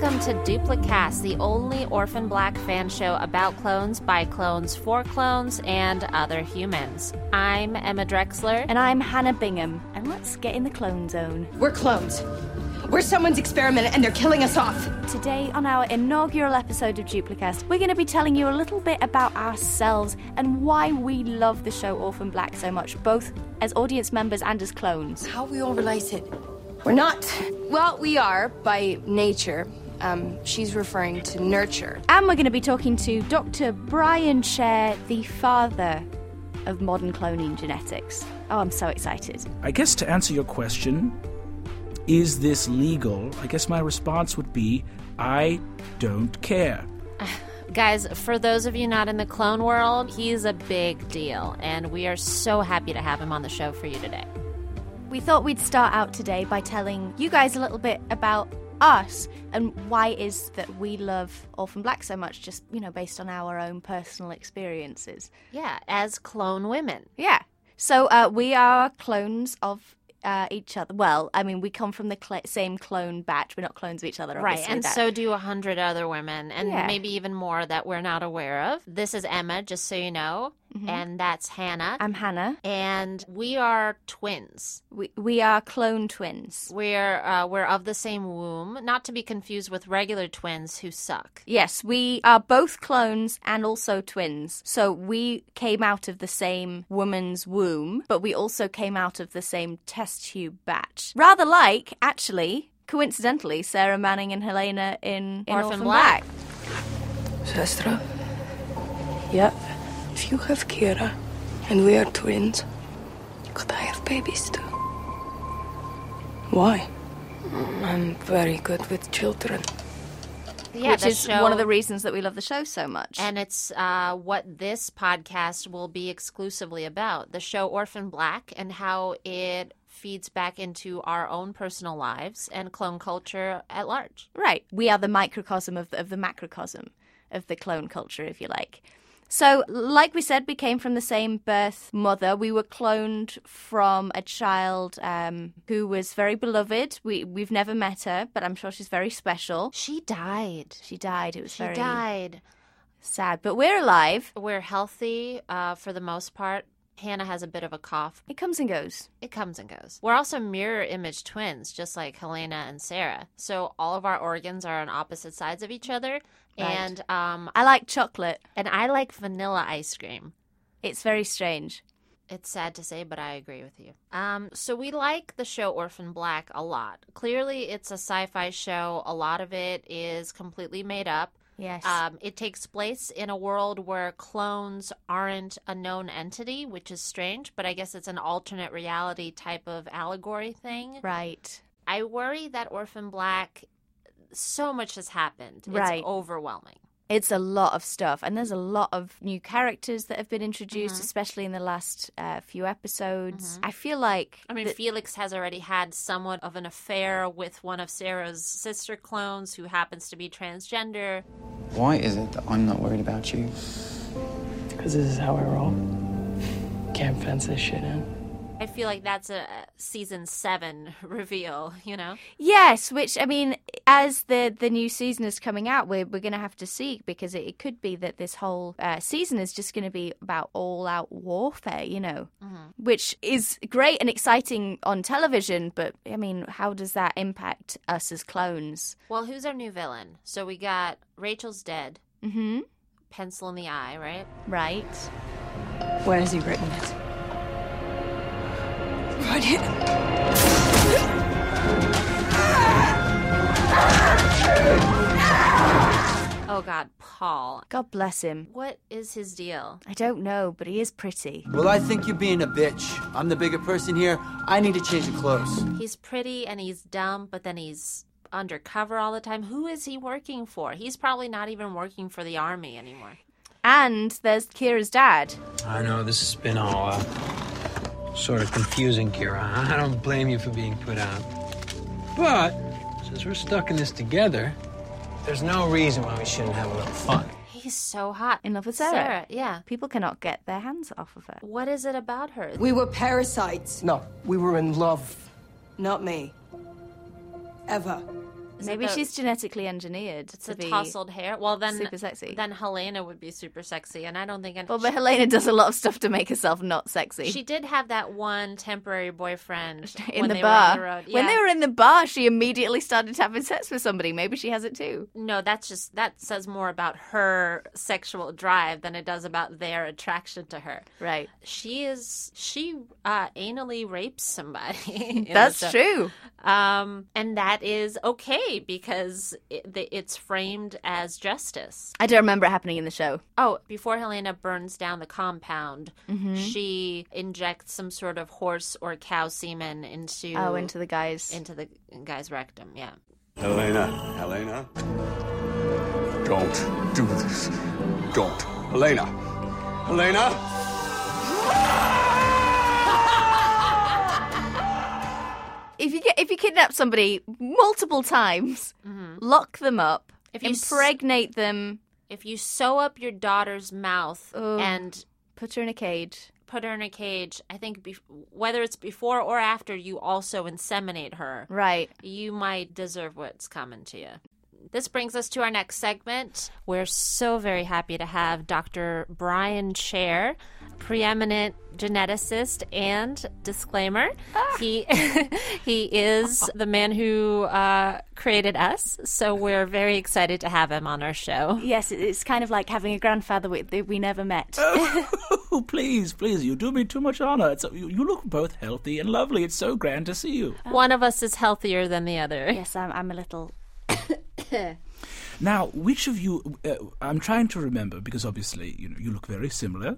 Welcome to Duplicast, the only orphan black fan show about clones, by clones, for clones, and other humans. I'm Emma Drexler. And I'm Hannah Bingham, and let's get in the clone zone. We're clones. We're someone's experiment and they're killing us off. Today, on our inaugural episode of Duplicast, we're going to be telling you a little bit about ourselves and why we love the show Orphan Black so much, both as audience members and as clones. How are we all related? We're not. Well, we are by nature. Um, she's referring to nurture. And we're going to be talking to Dr. Brian Chair, the father of modern cloning genetics. Oh, I'm so excited. I guess to answer your question, is this legal? I guess my response would be I don't care. Guys, for those of you not in the clone world, he's a big deal, and we are so happy to have him on the show for you today. We thought we'd start out today by telling you guys a little bit about us and why it is that we love Orphan Black so much, just, you know, based on our own personal experiences. Yeah, as clone women. Yeah. So uh, we are clones of uh, each other. Well, I mean, we come from the cl- same clone batch. We're not clones of each other, Right, and that- so do a hundred other women, and Yeah. maybe even more that we're not aware of. This is Emma, just so you know, and that's Hannah. I'm Hannah. and we are twins. We we are clone twins. We're uh, we're of the same womb, not to be confused with regular twins who suck. Yes, we are both clones and also twins. So we came out of the same woman's womb, but we also came out of the same test tube batch. Rather like, actually, coincidentally, Sarah Manning and Helena in, in Orphan Orphan, Black. Black. Sestra? Yep. If you have Kira and we are twins, could I have babies too? Why? I'm very good with children. Yeah, which is show- one of the reasons that we love the show so much. And it's uh, what this podcast will be exclusively about the show Orphan Black and how it feeds back into our own personal lives and clone culture at large. Right. We are the microcosm of the, of the macrocosm of the clone culture, if you like. So, like we said, we came from the same birth mother. We were cloned from a child um, who was very beloved. We we've never met her, but I'm sure she's very special. She died. She died. It was She very died. sad, but we're alive. We're healthy uh, for the most part. Hannah has a bit of a cough. It comes and goes. It comes and goes. We're also mirror image twins, just like Helena and Sarah. So all of our organs are on opposite sides of each other. Right. And um, I like chocolate. and I like vanilla ice cream. It's very strange. It's sad to say, but I agree with you. Um, so we like the show Orphan Black a lot. Clearly, it's a sci-fi show. A lot of it is completely made up. Yes. Um, it takes place in a world where clones aren't a known entity, which is strange, but I guess it's an alternate reality type of allegory thing. right. I worry that Orphan Black, so much has happened. It's Right. overwhelming. It's a lot of stuff, and there's a lot of new characters that have been introduced, Mm-hmm. especially in the last uh, few episodes. I feel like I mean, the- Felix has already had somewhat of an affair with one of Sarah's sister clones who happens to be transgender. Why is it that I'm not worried about you? Because this is how I roll. Can't fence this shit in. I feel like that's a a season seven reveal, you know? Yes, which I mean, as the the new season is coming out, we're we're going to have to see because it, it could be that this whole uh, season is just going to be about all out warfare, you know, which is great and exciting on television. But I mean, how does that impact us as clones? Well, who's our new villain? So we got Rachel's dead, Mm-hmm. pencil in the eye, right? Right. Where has he written it? Right here. Oh God, Paul. God bless him. What is his deal? I don't know, but he is pretty. Well, I think you're being a bitch. I'm the bigger person here. I need to change the clothes. He's pretty and he's dumb, but then he's undercover all the time. Who is he working for? He's probably not even working for the army anymore. And there's Kira's dad. I know this has been all uh, sort of confusing, Kira. I don't blame you for being put out. But since we're stuck in this together, there's no reason why we shouldn't have a little fun. He's so hot. In love with Sarah. Sarah, yeah. People cannot get their hands off of her. What is it about her? We were parasites. No, we were in love. Not me. Ever. Is Maybe the- she's genetically engineered It's to a be tousled hair. Well, then super sexy. Then Helena would be super sexy, and I don't think. Any, Well, but Helena does a lot of stuff to make herself not sexy. she did have that one temporary boyfriend in when the they bar. Were on the road. When they were in the bar, she immediately started having sex with somebody. Maybe she has it too. No, that's just that says more about her sexual drive than it does about their attraction to her. Right. She is she uh, anally rapes somebody. That's true. Um, and that is okay because it, it's framed as justice. I don't remember it happening in the show. Oh, before Helena burns down the compound, Mhm. she injects some sort of horse or cow semen into Oh, into the guys. into the guy's rectum. Yeah. Helena, Helena. Don't do this. Don't. Helena. Helena. If you get if you kidnap somebody multiple times, mm-hmm. lock them up, If you s- impregnate them, If you sew up your daughter's mouth Ugh. and put her in a cage. put her in a cage, I think bef- whether it's before or after you also inseminate her, Right. you might deserve what's coming to you. This brings us to our next segment. We're so very happy to have Dr. Brian Chair, preeminent geneticist and disclaimer. He he is the man who uh, created us, so we're very excited to have him on our show. Yes, it's kind of like having a grandfather we, that we never met. Oh, please, please, you do me too much honor. It's, you, you look both healthy and lovely. It's so grand to see you. One of us is healthier than the other. yes, I'm, I'm a little. Now, which of you? Uh, I'm trying to remember because obviously you know you look very similar.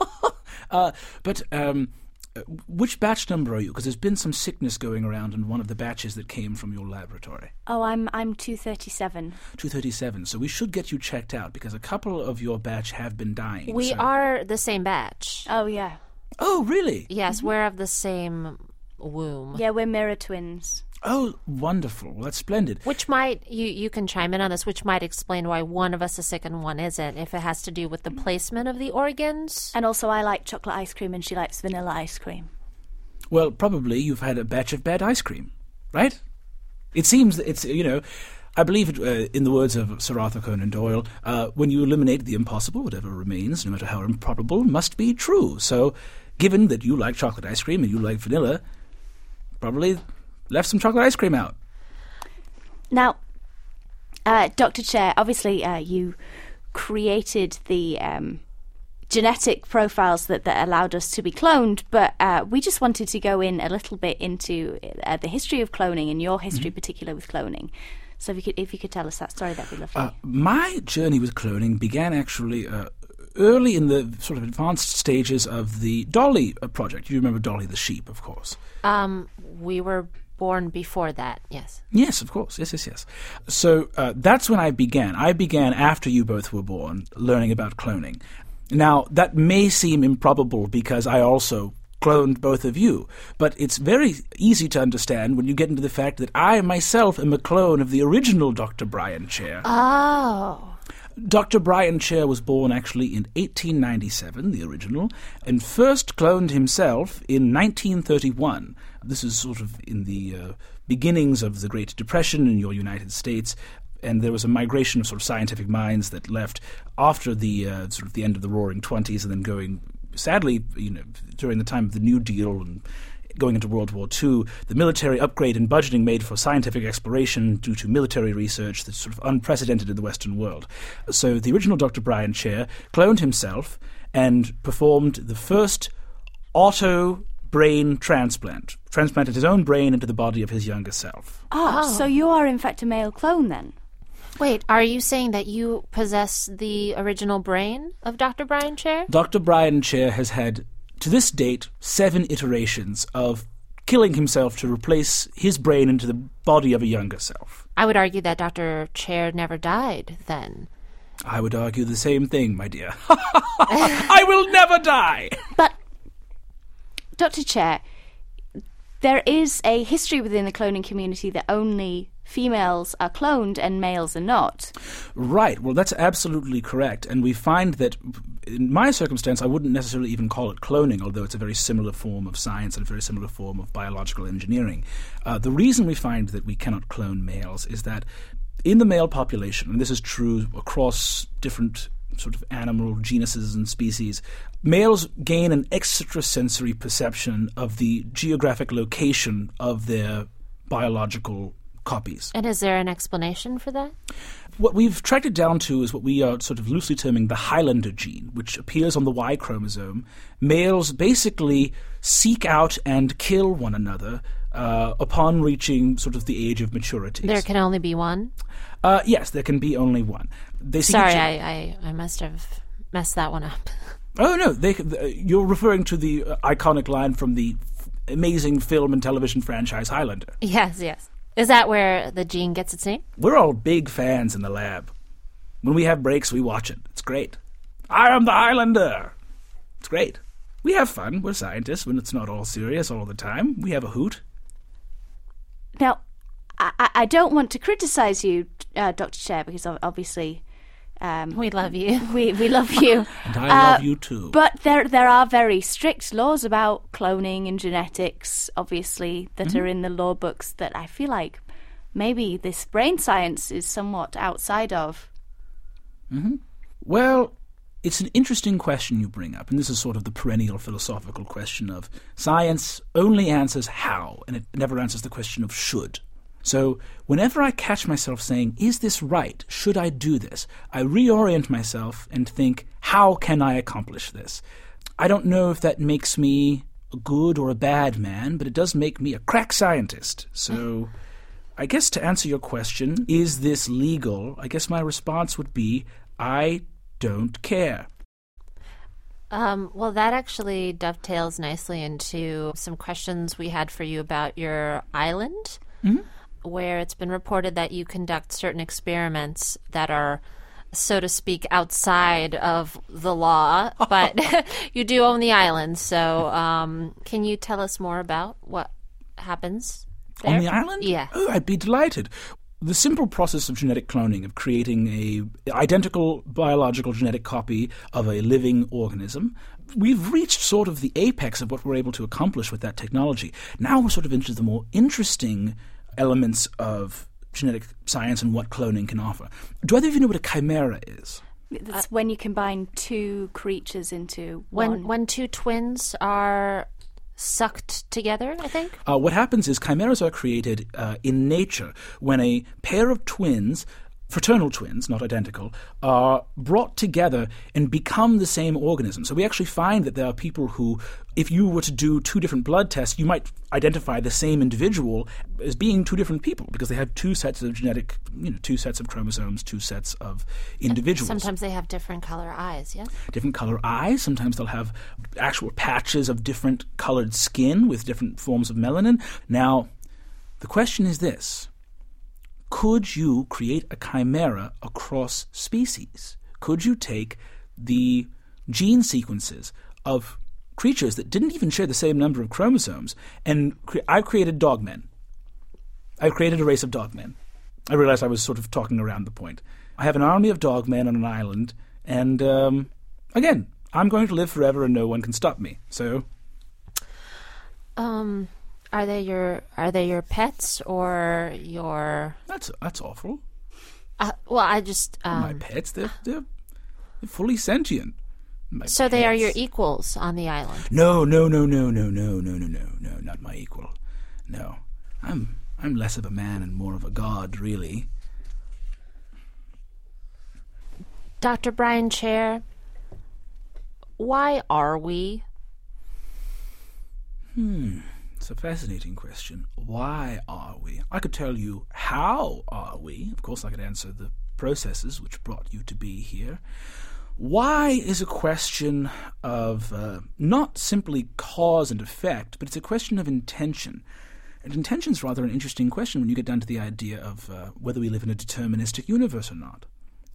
uh, but um, uh, which batch number are you? Because there's been some sickness going around in one of the batches that came from your laboratory. Oh, I'm I'm two thirty seven. 237. So we should get you checked out because a couple of your batch have been dying. We so- are the same batch. Oh yeah, Oh, really? Yes, we're of the same womb. yeah. We're mirror twins. Oh, wonderful. Well, that's splendid. Which might you you can chime in on this, which might explain why one of us is sick and one isn't, if it has to do with the placement of the organs. And also, I like chocolate ice cream, and she likes vanilla ice cream. Well, probably you've had a batch of bad ice cream, right? It seems that it's, you know, I believe it, uh, in the words of Sir Arthur Conan Doyle, uh, when you eliminate the impossible, whatever remains, no matter how improbable, must be true. So, given that you like chocolate ice cream and you like vanilla, probably left some chocolate ice cream out. Now, uh, Dr. Chair, obviously uh, you created the um, genetic profiles that, that allowed us to be cloned, but uh, we just wanted to go in a little bit into uh, the history of cloning and your history, particular with cloning. So if you could, if you could tell us that story, that'd be lovely. Uh, my journey with cloning began actually uh, early in the sort of advanced stages of the Dolly project. You remember Dolly the sheep, of course. Um, we were born before that. Yes. Yes, of course. Yes, yes, yes. So uh, that's when I began. I began after you both were born, learning about cloning. Now, that may seem improbable because I also cloned both of you, but it's very easy to understand when you get into the fact that I myself am a clone of the original Dr. Brian Chair. Oh. Dr. Brian Chair was born actually in 1897, the original, and first cloned himself in 1931. This is sort of in the uh, beginnings of the Great Depression in your United States. And there was a migration of sort of scientific minds that left after the uh, sort of the end of the Roaring Twenties, and then going, sadly, you know, during the time of the New Deal and going into World War II, the military upgrade and budgeting made for scientific exploration due to military research that's sort of unprecedented in the Western world. So the original Dr. Brian Chair cloned himself and performed the first auto brain transplant, transplanted his own brain into the body of his younger self. oh, so oh. you are in fact a male clone then? Wait, are you saying that you possess the original brain of Dr. Brian Chair? Dr. Brian Chair has had, to this date, seven iterations of killing himself to replace his brain into the body of a younger self. I would argue that Dr. Chair never died then. I would argue the same thing, my dear. I will never die! But, Dr. Chair, there is a history within the cloning community that only females are cloned and males are not. Right. Well, that's absolutely correct. And we find that in my circumstance, I wouldn't necessarily even call it cloning, although it's a very similar form of science and a very similar form of biological engineering. Uh, the reason we find that we cannot clone males is that in the male population, and this is true across different sort of animal genuses and species, males gain an extrasensory perception of the geographic location of their biological copies. And is there an explanation for that? What we've tracked it down to is what we are sort of loosely terming the Highlander gene, which appears on the Y chromosome. Males basically seek out and kill one another uh, upon reaching sort of the age of maturity. There can only be one? Uh, yes, there can be only one. They Sorry, I, I, I must have messed that one up. Oh no, they, you're referring to the uh, iconic line from the amazing film and television franchise Highlander. Yes, yes. Is that where the gene gets its name? We're all big fans in the lab. When we have breaks, we watch it. It's great. I am the Highlander. It's great. We have fun. We're scientists when it's not all serious all the time. We have a hoot. Now, I, I don't want to criticize you, uh, Dr. Chair, because obviously um, we love you. We we love you. and I uh, love you too. But there there are very strict laws about cloning and genetics, obviously, that mm-hmm. are in the law books that I feel like maybe this brain science is somewhat outside of. Mm-hmm. Well, it's an interesting question you bring up, and this is sort of the perennial philosophical question of science only answers how, and it never answers the question of should. So whenever I catch myself saying, Is this right? Should I do this? I reorient myself and think, How can I accomplish this? I don't know if that makes me a good or a bad man, but it does make me a crack scientist. So I guess to answer your question, is this legal? I guess my response would be, I don't care. Um, well, that actually dovetails nicely into some questions we had for you about your island. Mm-hmm where it's been reported that you conduct certain experiments that are so to speak, outside of the law, but you do own the island. So, um, can you tell us more about what happens there? on the island? Yeah. Oh, I'd be delighted. The simple process of genetic cloning, of creating a identical biological genetic copy of a living organism, we've reached sort of the apex of what we're able to accomplish with that technology. Now we're sort of into the more interesting elements of genetic science and what cloning can offer. Do either of you know what a chimera is? It's uh, when you combine two creatures into when one. when two twins are sucked together. I think. Uh, what happens is chimeras are created uh, in nature when a pair of twins fraternal twins, not identical, are brought together and become the same organism. So we actually find that there are people who, if you were to do two different blood tests, you might identify the same individual as being two different people because they have two sets of genetic, you know, two sets of chromosomes, two sets of individuals. sometimes they have different color eyes, yes? Different color eyes. Sometimes they'll have actual patches of different colored skin with different forms of melanin. Now, the question is this could you create a chimera across species? Could you take the gene sequences of creatures that didn't even share the same number of chromosomes and cre- I've created dogmen. I've created a race of dogmen. I realized I was sort of talking around the point. I have an army of dogmen on an island, and um, again, I'm going to live forever and no one can stop me. So. Um, are they your Are they your pets or your? That's that's awful. Uh, well, I just um, my pets. They're, they're they're fully sentient. My so pets. they are your equals on the island. No, no, no, no, no, no, no, no, no, no, not my equal. No, I'm I'm less of a man and more of a god, really. Dr. Brian Chair, why are we? Hmm. It's a fascinating question. Why are we? I could tell you how are we. Of course, I could answer the processes which brought you to be here. Why is a question of uh, not simply cause and effect, but it's a question of intention. And intention is rather an interesting question when you get down to the idea of uh, whether we live in a deterministic universe or not.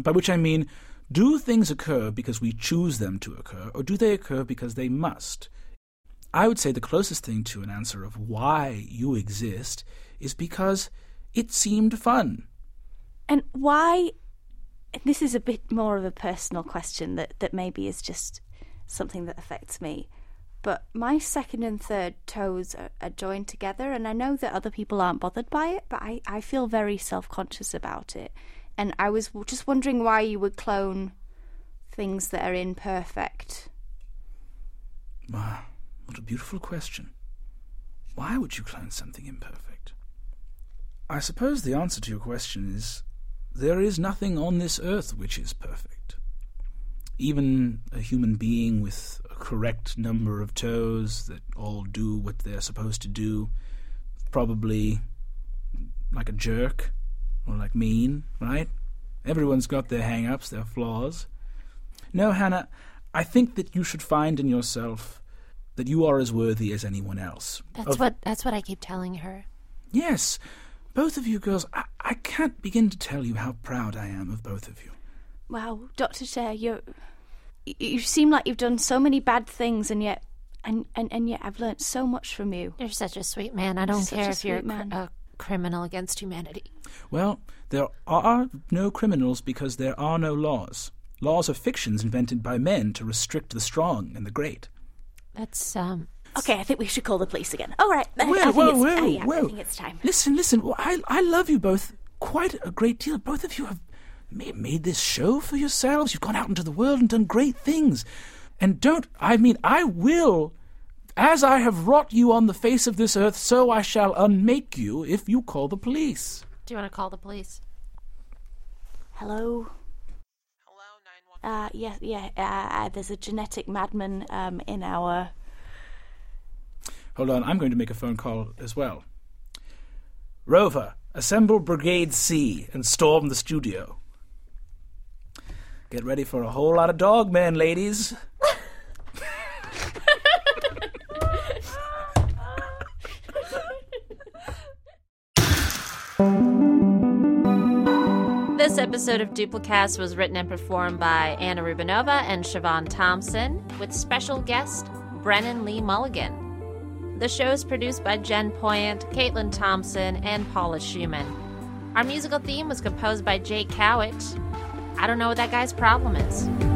By which I mean, do things occur because we choose them to occur, or do they occur because they must? I would say the closest thing to an answer of why you exist is because it seemed fun. And why? This is a bit more of a personal question that, that maybe is just something that affects me. But my second and third toes are, are joined together, and I know that other people aren't bothered by it, but I, I feel very self conscious about it. And I was just wondering why you would clone things that are imperfect. What a beautiful question. Why would you clone something imperfect? I suppose the answer to your question is there is nothing on this earth which is perfect. Even a human being with a correct number of toes that all do what they're supposed to do, probably like a jerk or like mean, right? Everyone's got their hang ups, their flaws. No, Hannah, I think that you should find in yourself that you are as worthy as anyone else. That's Of- what that's what I keep telling her. Yes, both of you girls, I, I can't begin to tell you how proud I am of both of you. Wow, Doctor Chair, you you seem like you've done so many bad things, and yet and, and, and yet I've learnt so much from you. You're such a sweet man. I don't Such care if you're a, cr- man. a criminal against humanity. Well, there are no criminals because there are no laws. Laws are fictions invented by men to restrict the strong and the great. That's um. Okay, I think we should call the police again. All right, I, Whoa, I think whoa, it's, uh, yeah, I think it's time. Listen, listen. well, I, I love you both quite a great deal. Both of you have ma- made this show for yourselves. You've gone out into the world and done great things. And don't, I mean, I will, as I have wrought you on the face of this earth, so I shall unmake you if you call the police. Do you want to call the police? Hello. Uh, yeah, yeah. Uh, uh, there's a genetic madman um, in our. Hold on, I'm going to make a phone call as well. Rover, assemble Brigade C and storm the studio. Get ready for a whole lot of dogmen, ladies. This episode of Duplicast was written and performed by Anna Rubanova and Siobhan Thompson, with special guest Brennan Lee Mulligan. The show is produced by Jen Poyant, Caitlin Thompson, and Paula Szuchman. Our musical theme was composed by Jake Cowett. I don't know what that guy's problem is.